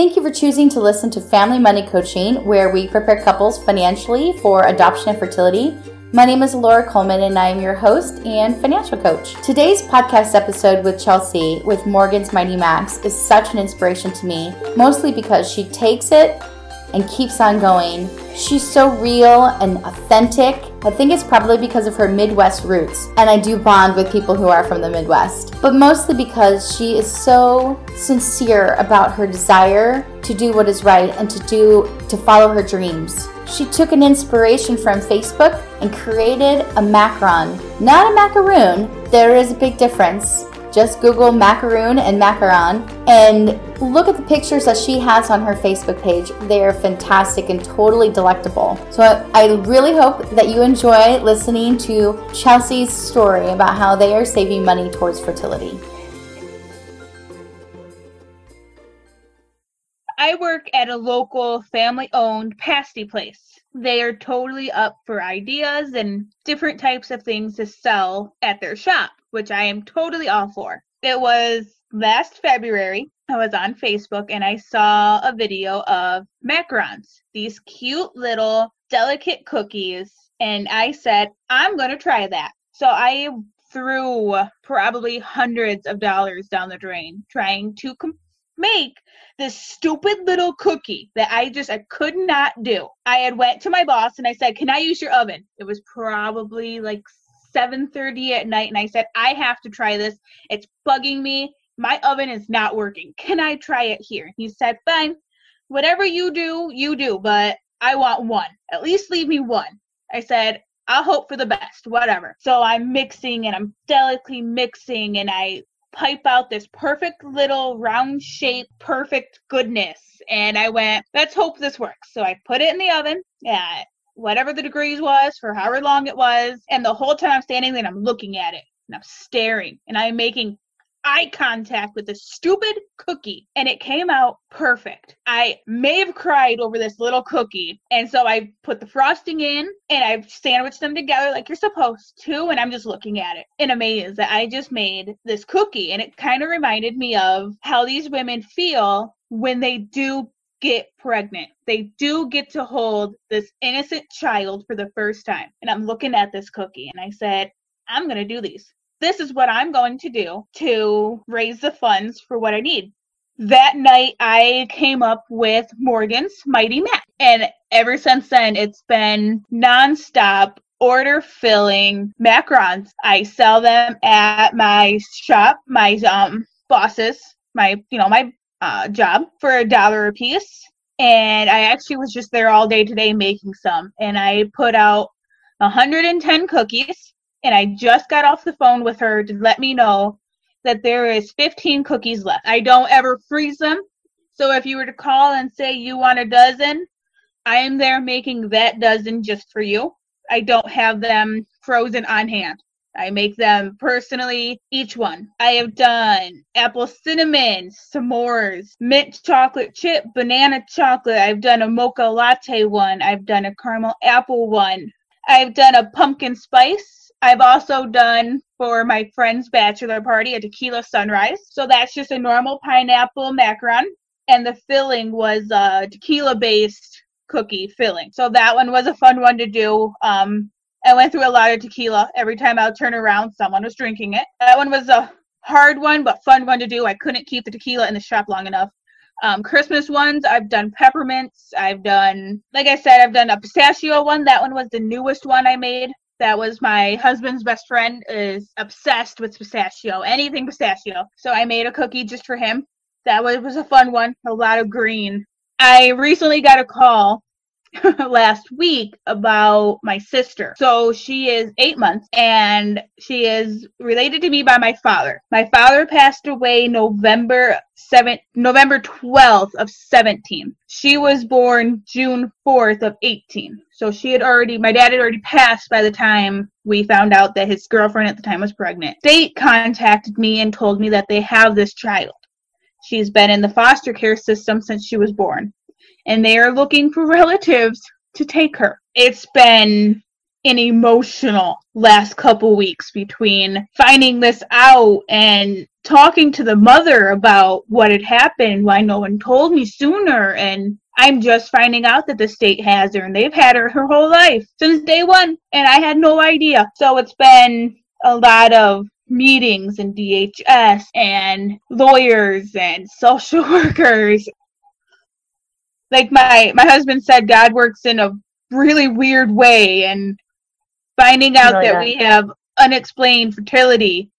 Thank you for choosing to listen to Family Money Coaching, where we prepare couples financially for adoption and fertility. My name is Laura Coleman, and I am your host and financial coach. Today's podcast episode with Chelsea with Morgan's Mighty Max is such an inspiration to me, mostly because she takes it and keeps on going. She's so real and authentic. I think it's probably because of her Midwest roots, and I do bond with people who are from the Midwest, but mostly because she is so sincere about her desire to do what is right and to do to follow her dreams. She took an inspiration from Facebook and created a macaron, not a macaroon. There is a big difference. Just Google macaroon and macaron and look at the pictures that she has on her Facebook page. They are fantastic and totally delectable. So I really hope that you enjoy listening to Chelsea's story about how they are saving money towards fertility. I work at a local family owned pasty place. They are totally up for ideas and different types of things to sell at their shop which I am totally all for. It was last February. I was on Facebook and I saw a video of macarons, these cute little delicate cookies. And I said, I'm going to try that. So I threw probably hundreds of dollars down the drain trying to com- make this stupid little cookie that I just I could not do. I had went to my boss and I said, "Can I use your oven?" It was probably like 7:30 at night and I said I have to try this. It's bugging me. My oven is not working. Can I try it here? He said, "Fine. Whatever you do, you do, but I want one. At least leave me one." I said, "I'll hope for the best. Whatever." So I'm mixing and I'm delicately mixing and I pipe out this perfect little round shape, perfect goodness. And I went, let's hope this works. So I put it in the oven at whatever the degrees was for however long it was. And the whole time I'm standing there and I'm looking at it and I'm staring and I'm making eye contact with this stupid cookie and it came out perfect. I may have cried over this little cookie. And so I put the frosting in and I've sandwiched them together like you're supposed to. And I'm just looking at it in amaze that I just made this cookie. And it kind of reminded me of how these women feel when they do get pregnant. They do get to hold this innocent child for the first time. And I'm looking at this cookie and I said, I'm going to do these. This is what I'm going to do to raise the funds for what I need. That night, I came up with Morgan's Mighty Max. And ever since then, it's been nonstop order filling macarons. I sell them at my shop, my um bosses, my you know my uh, job for a dollar a piece. And I actually was just there all day today making some. And I put out 110 cookies. And I just got off the phone with her to let me know that there is 15 cookies left. I don't ever freeze them. So if you were to call and say you want a dozen, I am there making that dozen just for you. I don't have them frozen on hand. I make them personally, each one. I have done apple cinnamon, s'mores, mint chocolate chip, banana chocolate. I've done a mocha latte one. I've done a caramel apple one. I've done a pumpkin spice. I've also done for my friend's bachelor party a tequila sunrise. So that's just a normal pineapple macaron. And the filling was a tequila based cookie filling. So that one was a fun one to do. Um, I went through a lot of tequila. Every time I would turn around, someone was drinking it. That one was a hard one, but fun one to do. I couldn't keep the tequila in the shop long enough. Um, Christmas ones, I've done peppermints. I've done, like I said, I've done a pistachio one. That one was the newest one I made. That was my husband's best friend is obsessed with pistachio, anything pistachio. So I made a cookie just for him. That was, was a fun one. A lot of green. I recently got a call last week about my sister. So she is eight months and she is related to me by my father. My father passed away November 7 November 12th of 17. She was born June 4th of 18. So she had already my dad had already passed by the time we found out that his girlfriend at the time was pregnant. State contacted me and told me that they have this child. She's been in the foster care system since she was born and they are looking for relatives to take her. It's been an emotional last couple weeks between finding this out and talking to the mother about what had happened, why no one told me sooner, and I'm just finding out that the state has her and they've had her her whole life since day one, and I had no idea. So it's been a lot of meetings and DHS and lawyers and social workers. Like my my husband said, God works in a really weird way, and finding out oh, that yeah. we have unexplained fertility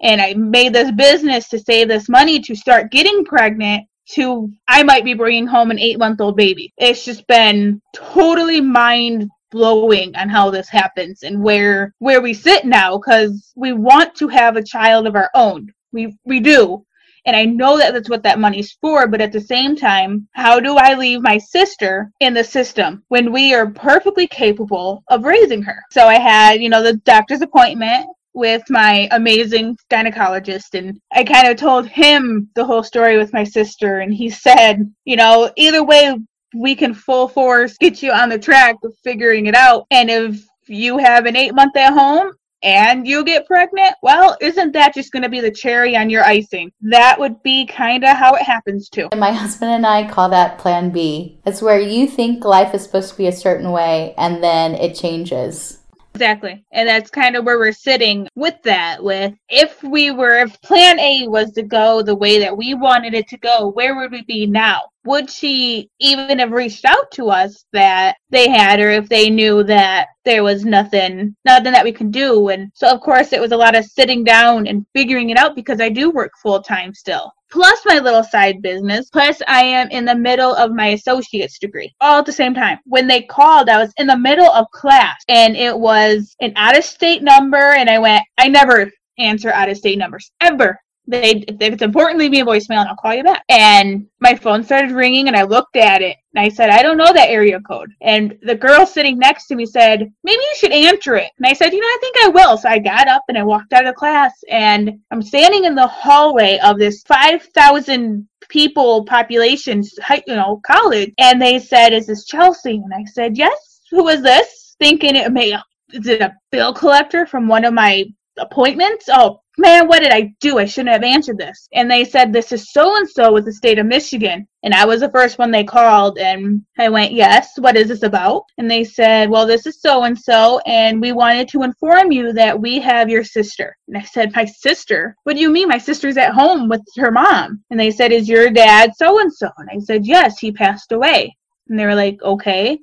and I made this business to save this money to start getting pregnant to I might be bringing home an 8 month old baby. It's just been totally mind blowing on how this happens and where where we sit now cuz we want to have a child of our own. We we do. And I know that that's what that money's for, but at the same time, how do I leave my sister in the system when we are perfectly capable of raising her? So I had, you know, the doctor's appointment with my amazing gynecologist and I kind of told him the whole story with my sister and he said, you know, either way we can full force get you on the track of figuring it out and if you have an 8 month at home and you get pregnant, well, isn't that just going to be the cherry on your icing? That would be kind of how it happens too. My husband and I call that plan B. It's where you think life is supposed to be a certain way and then it changes. Exactly. And that's kind of where we're sitting with that. With if we were, if plan A was to go the way that we wanted it to go, where would we be now? Would she even have reached out to us that they had, or if they knew that there was nothing, nothing that we could do? And so, of course, it was a lot of sitting down and figuring it out because I do work full time still plus my little side business, plus I am in the middle of my associate's degree all at the same time. When they called, I was in the middle of class and it was an out of state number, and I went, I never answer out of state numbers ever they if it's important, leave me a voicemail and I'll call you back. And my phone started ringing and I looked at it and I said, I don't know that area code. And the girl sitting next to me said, Maybe you should answer it. And I said, You know, I think I will. So I got up and I walked out of class and I'm standing in the hallway of this 5,000 people population, you know, college. And they said, Is this Chelsea? And I said, Yes. Who is this? Thinking it may, is it a bill collector from one of my appointments? Oh, man, what did I do? I shouldn't have answered this. And they said, this is so and so with the state of Michigan. And I was the first one they called. And I went, yes, what is this about? And they said, well, this is so and so. And we wanted to inform you that we have your sister. And I said, my sister? What do you mean? My sister's at home with her mom. And they said, is your dad so and so? And I said, yes, he passed away. And they were like, okay.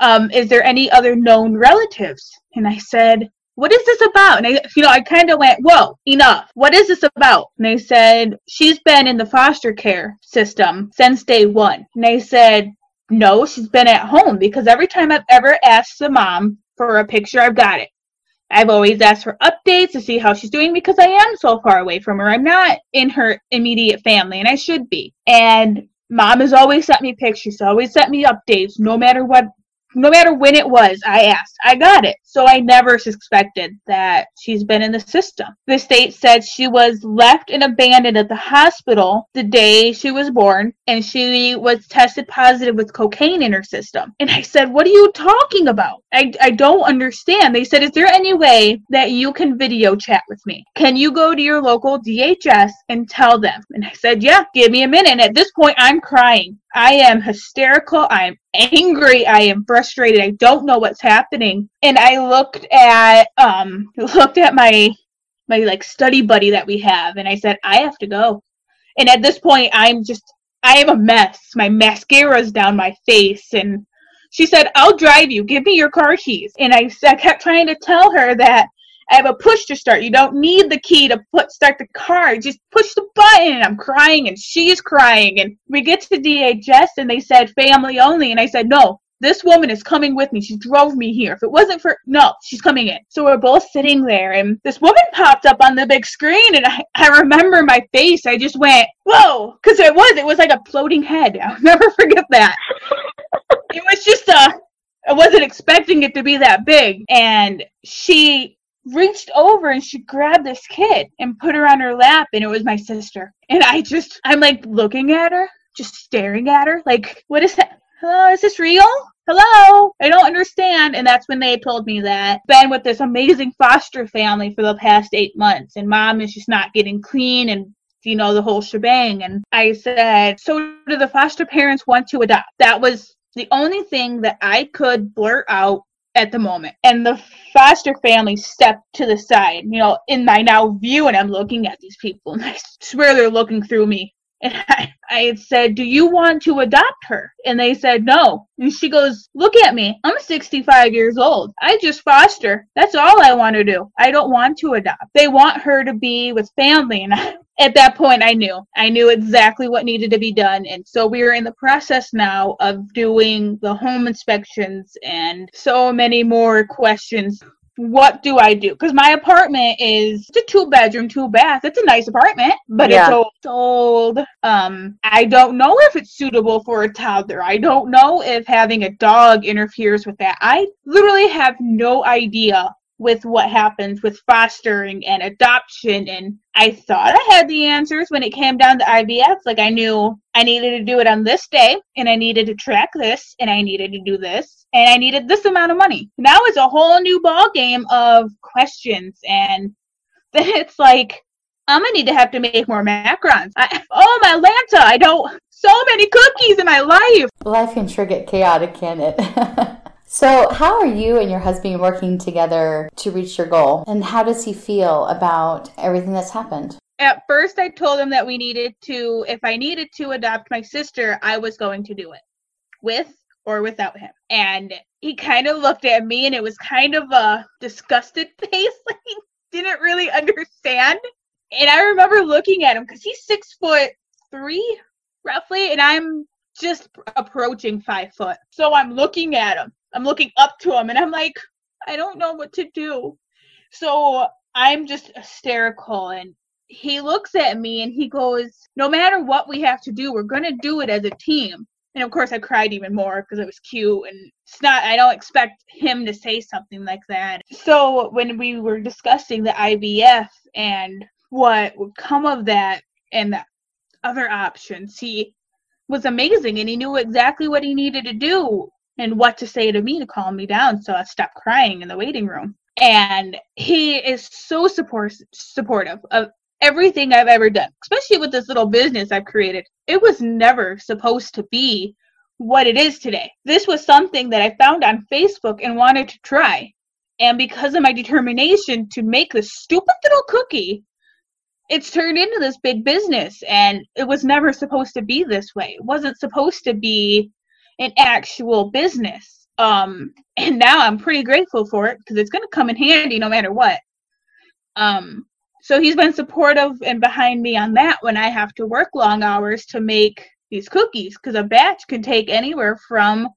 Um, is there any other known relatives? And I said, what is this about? And I, you know, I kind of went, whoa, enough. What is this about? And they said, she's been in the foster care system since day one. And they said, no, she's been at home because every time I've ever asked the mom for a picture, I've got it. I've always asked for updates to see how she's doing because I am so far away from her. I'm not in her immediate family, and I should be. And mom has always sent me pictures, always sent me updates, no matter what no matter when it was, I asked. I got it. So I never suspected that she's been in the system. The state said she was left and abandoned at the hospital the day she was born and she was tested positive with cocaine in her system. And I said, What are you talking about? I, I don't understand. They said, Is there any way that you can video chat with me? Can you go to your local DHS and tell them? And I said, Yeah, give me a minute. And at this point, I'm crying. I am hysterical. I am angry. I am frustrated. I don't know what's happening. And I looked at um looked at my my like study buddy that we have and I said, I have to go. And at this point I'm just I am a mess. My mascara's down my face and she said, I'll drive you. Give me your car keys. And I, I kept trying to tell her that I have a push to start. You don't need the key to put start the car. Just push the button. And I'm crying and she's crying. And we get to DHS and they said family only. And I said, no, this woman is coming with me. She drove me here. If it wasn't for, no, she's coming in. So we're both sitting there and this woman popped up on the big screen and I, I remember my face. I just went, whoa, because it was, it was like a floating head. I'll never forget that. it was just a, I wasn't expecting it to be that big. And she reached over and she grabbed this kid and put her on her lap and it was my sister and i just i'm like looking at her just staring at her like what is that uh, is this real hello, I don't understand. And that's when they told me that been with this amazing foster family for the past eight months, and mom is just not getting clean and you know the whole shebang. And I said, so do the foster parents want to adopt? That was the only thing that I could blurt out at the moment. And the foster family stepped to the side, you know, in my now view, and I'm looking at these people, and I swear they're looking through me. And I, I said, Do you want to adopt her? And they said, No. And she goes, Look at me. I'm 65 years old. I just foster. That's all I want to do. I don't want to adopt. They want her to be with family. And I, at that point, I knew. I knew exactly what needed to be done. And so we are in the process now of doing the home inspections and so many more questions what do I do? Because my apartment is a two bedroom, two bath. It's a nice apartment, but yeah. it's old, old. Um, I don't know if it's suitable for a toddler. I don't know if having a dog interferes with that. I literally have no idea with what happens with fostering and adoption and I thought I had the answers when it came down to IVF. Like I knew I needed to do it on this day and I needed to track this and I needed to do this and I needed this amount of money. Now it's a whole new ball game of questions and then it's like I'm gonna need to have to make more macarons. I, oh my Lanta, I don't so many cookies in my life. Life can sure get chaotic, can it? So, how are you and your husband working together to reach your goal? And how does he feel about everything that's happened? At first, I told him that we needed to, if I needed to adopt my sister, I was going to do it with or without him. And he kind of looked at me and it was kind of a disgusted face. Like he didn't really understand. And I remember looking at him because he's six foot three, roughly, and I'm just approaching five foot. So I'm looking at him I'm looking up to him and I'm like, I don't know what to do. So I'm just hysterical and he looks at me and he goes, No matter what we have to do, we're going to do it as a team. And of course, I cried even more because it was cute. And it's not, I don't expect him to say something like that. So when we were discussing the IVF and what would come of that and the other options, he was amazing and he knew exactly what he needed to do and what to say to me to calm me down so I stopped crying in the waiting room. And he is so support supportive of everything I've ever done, especially with this little business I've created. It was never supposed to be what it is today. This was something that I found on Facebook and wanted to try. And because of my determination to make this stupid little cookie, it's turned into this big business. And it was never supposed to be this way. It wasn't supposed to be an actual business. Um, and now I'm pretty grateful for it because it's going to come in handy no matter what. Um, so he's been supportive and behind me on that when I have to work long hours to make these cookies because a batch can take anywhere from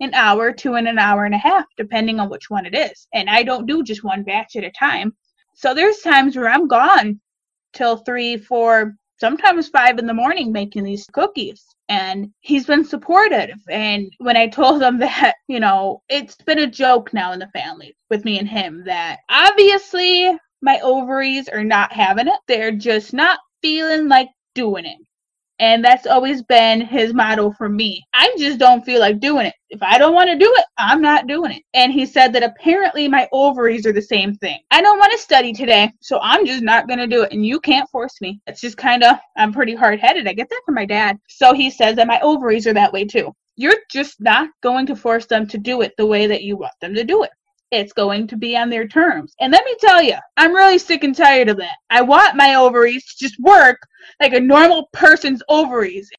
an hour to an, an hour and a half, depending on which one it is. And I don't do just one batch at a time. So there's times where I'm gone till three, four, sometimes five in the morning making these cookies and he's been supportive. And when i told him that you know it's been a joke now in the family with me and him that obviously my ovaries are not having it. They're just not feeling like doing it and that's always been his motto for me. I just don't feel like doing it. If I don't want to do it, I'm not doing it. And he said that apparently my ovaries are the same thing. I don't want to study today, so I'm just not going to do it. And you can't force me. It's just kind of, I'm pretty hard headed. I get that from my dad. So he says that my ovaries are that way too. You're just not going to force them to do it the way that you want them to do it it's going to be on their terms. And let me tell you, I'm really sick and tired of that. I want my ovaries to just work like a normal person's ovaries.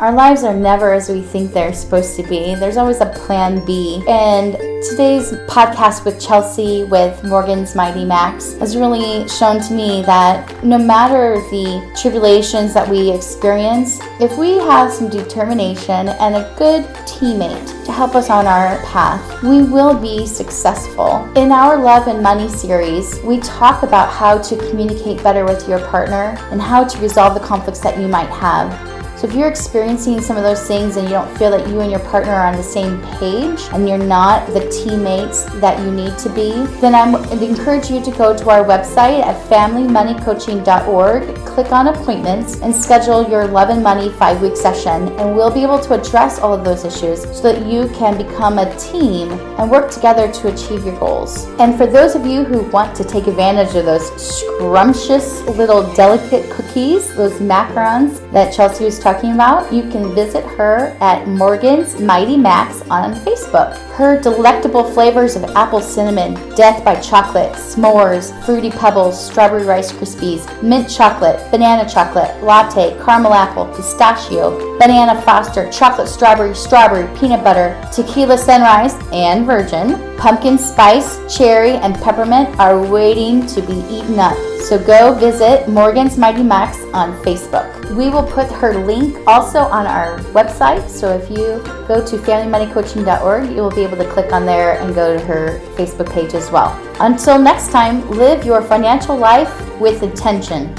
Our lives are never as we think they're supposed to be. There's always a plan B. And today's podcast with Chelsea with Morgan's Mighty Max has really shown to me that no matter the tribulations that we experience, if we have some determination and a good teammate to help us on our path, we will be successful. In our Love and Money series, we talk about how to communicate better with your partner and how to resolve the conflicts that you might have. So if you're experiencing some of those things and you don't feel that you and your partner are on the same page and you're not the teammates that you need to be, then I encourage you to go to our website at familymoneycoaching.org, click on appointments, and schedule your Love and Money five week session. And we'll be able to address all of those issues so that you can become a team and work together to achieve your goals. And for those of you who want to take advantage of those scrumptious little delicate cookies, those macarons that Chelsea was talking about, you can visit her at Morgan's Mighty Max on Facebook. Her delectable flavors of apple cinnamon, death by chocolate, s'mores, fruity pebbles, strawberry rice krispies, mint chocolate, banana chocolate, latte, caramel apple, pistachio, banana foster, chocolate strawberry, strawberry, peanut butter, tequila sunrise, and virgin, pumpkin spice, cherry, and peppermint are waiting to be eaten up. So go visit Morgan's Mighty Max on Facebook. We will put her link also on our website. So if you go to familymoneycoaching.org, you will be able to click on there and go to her Facebook page as well. Until next time, live your financial life with intention.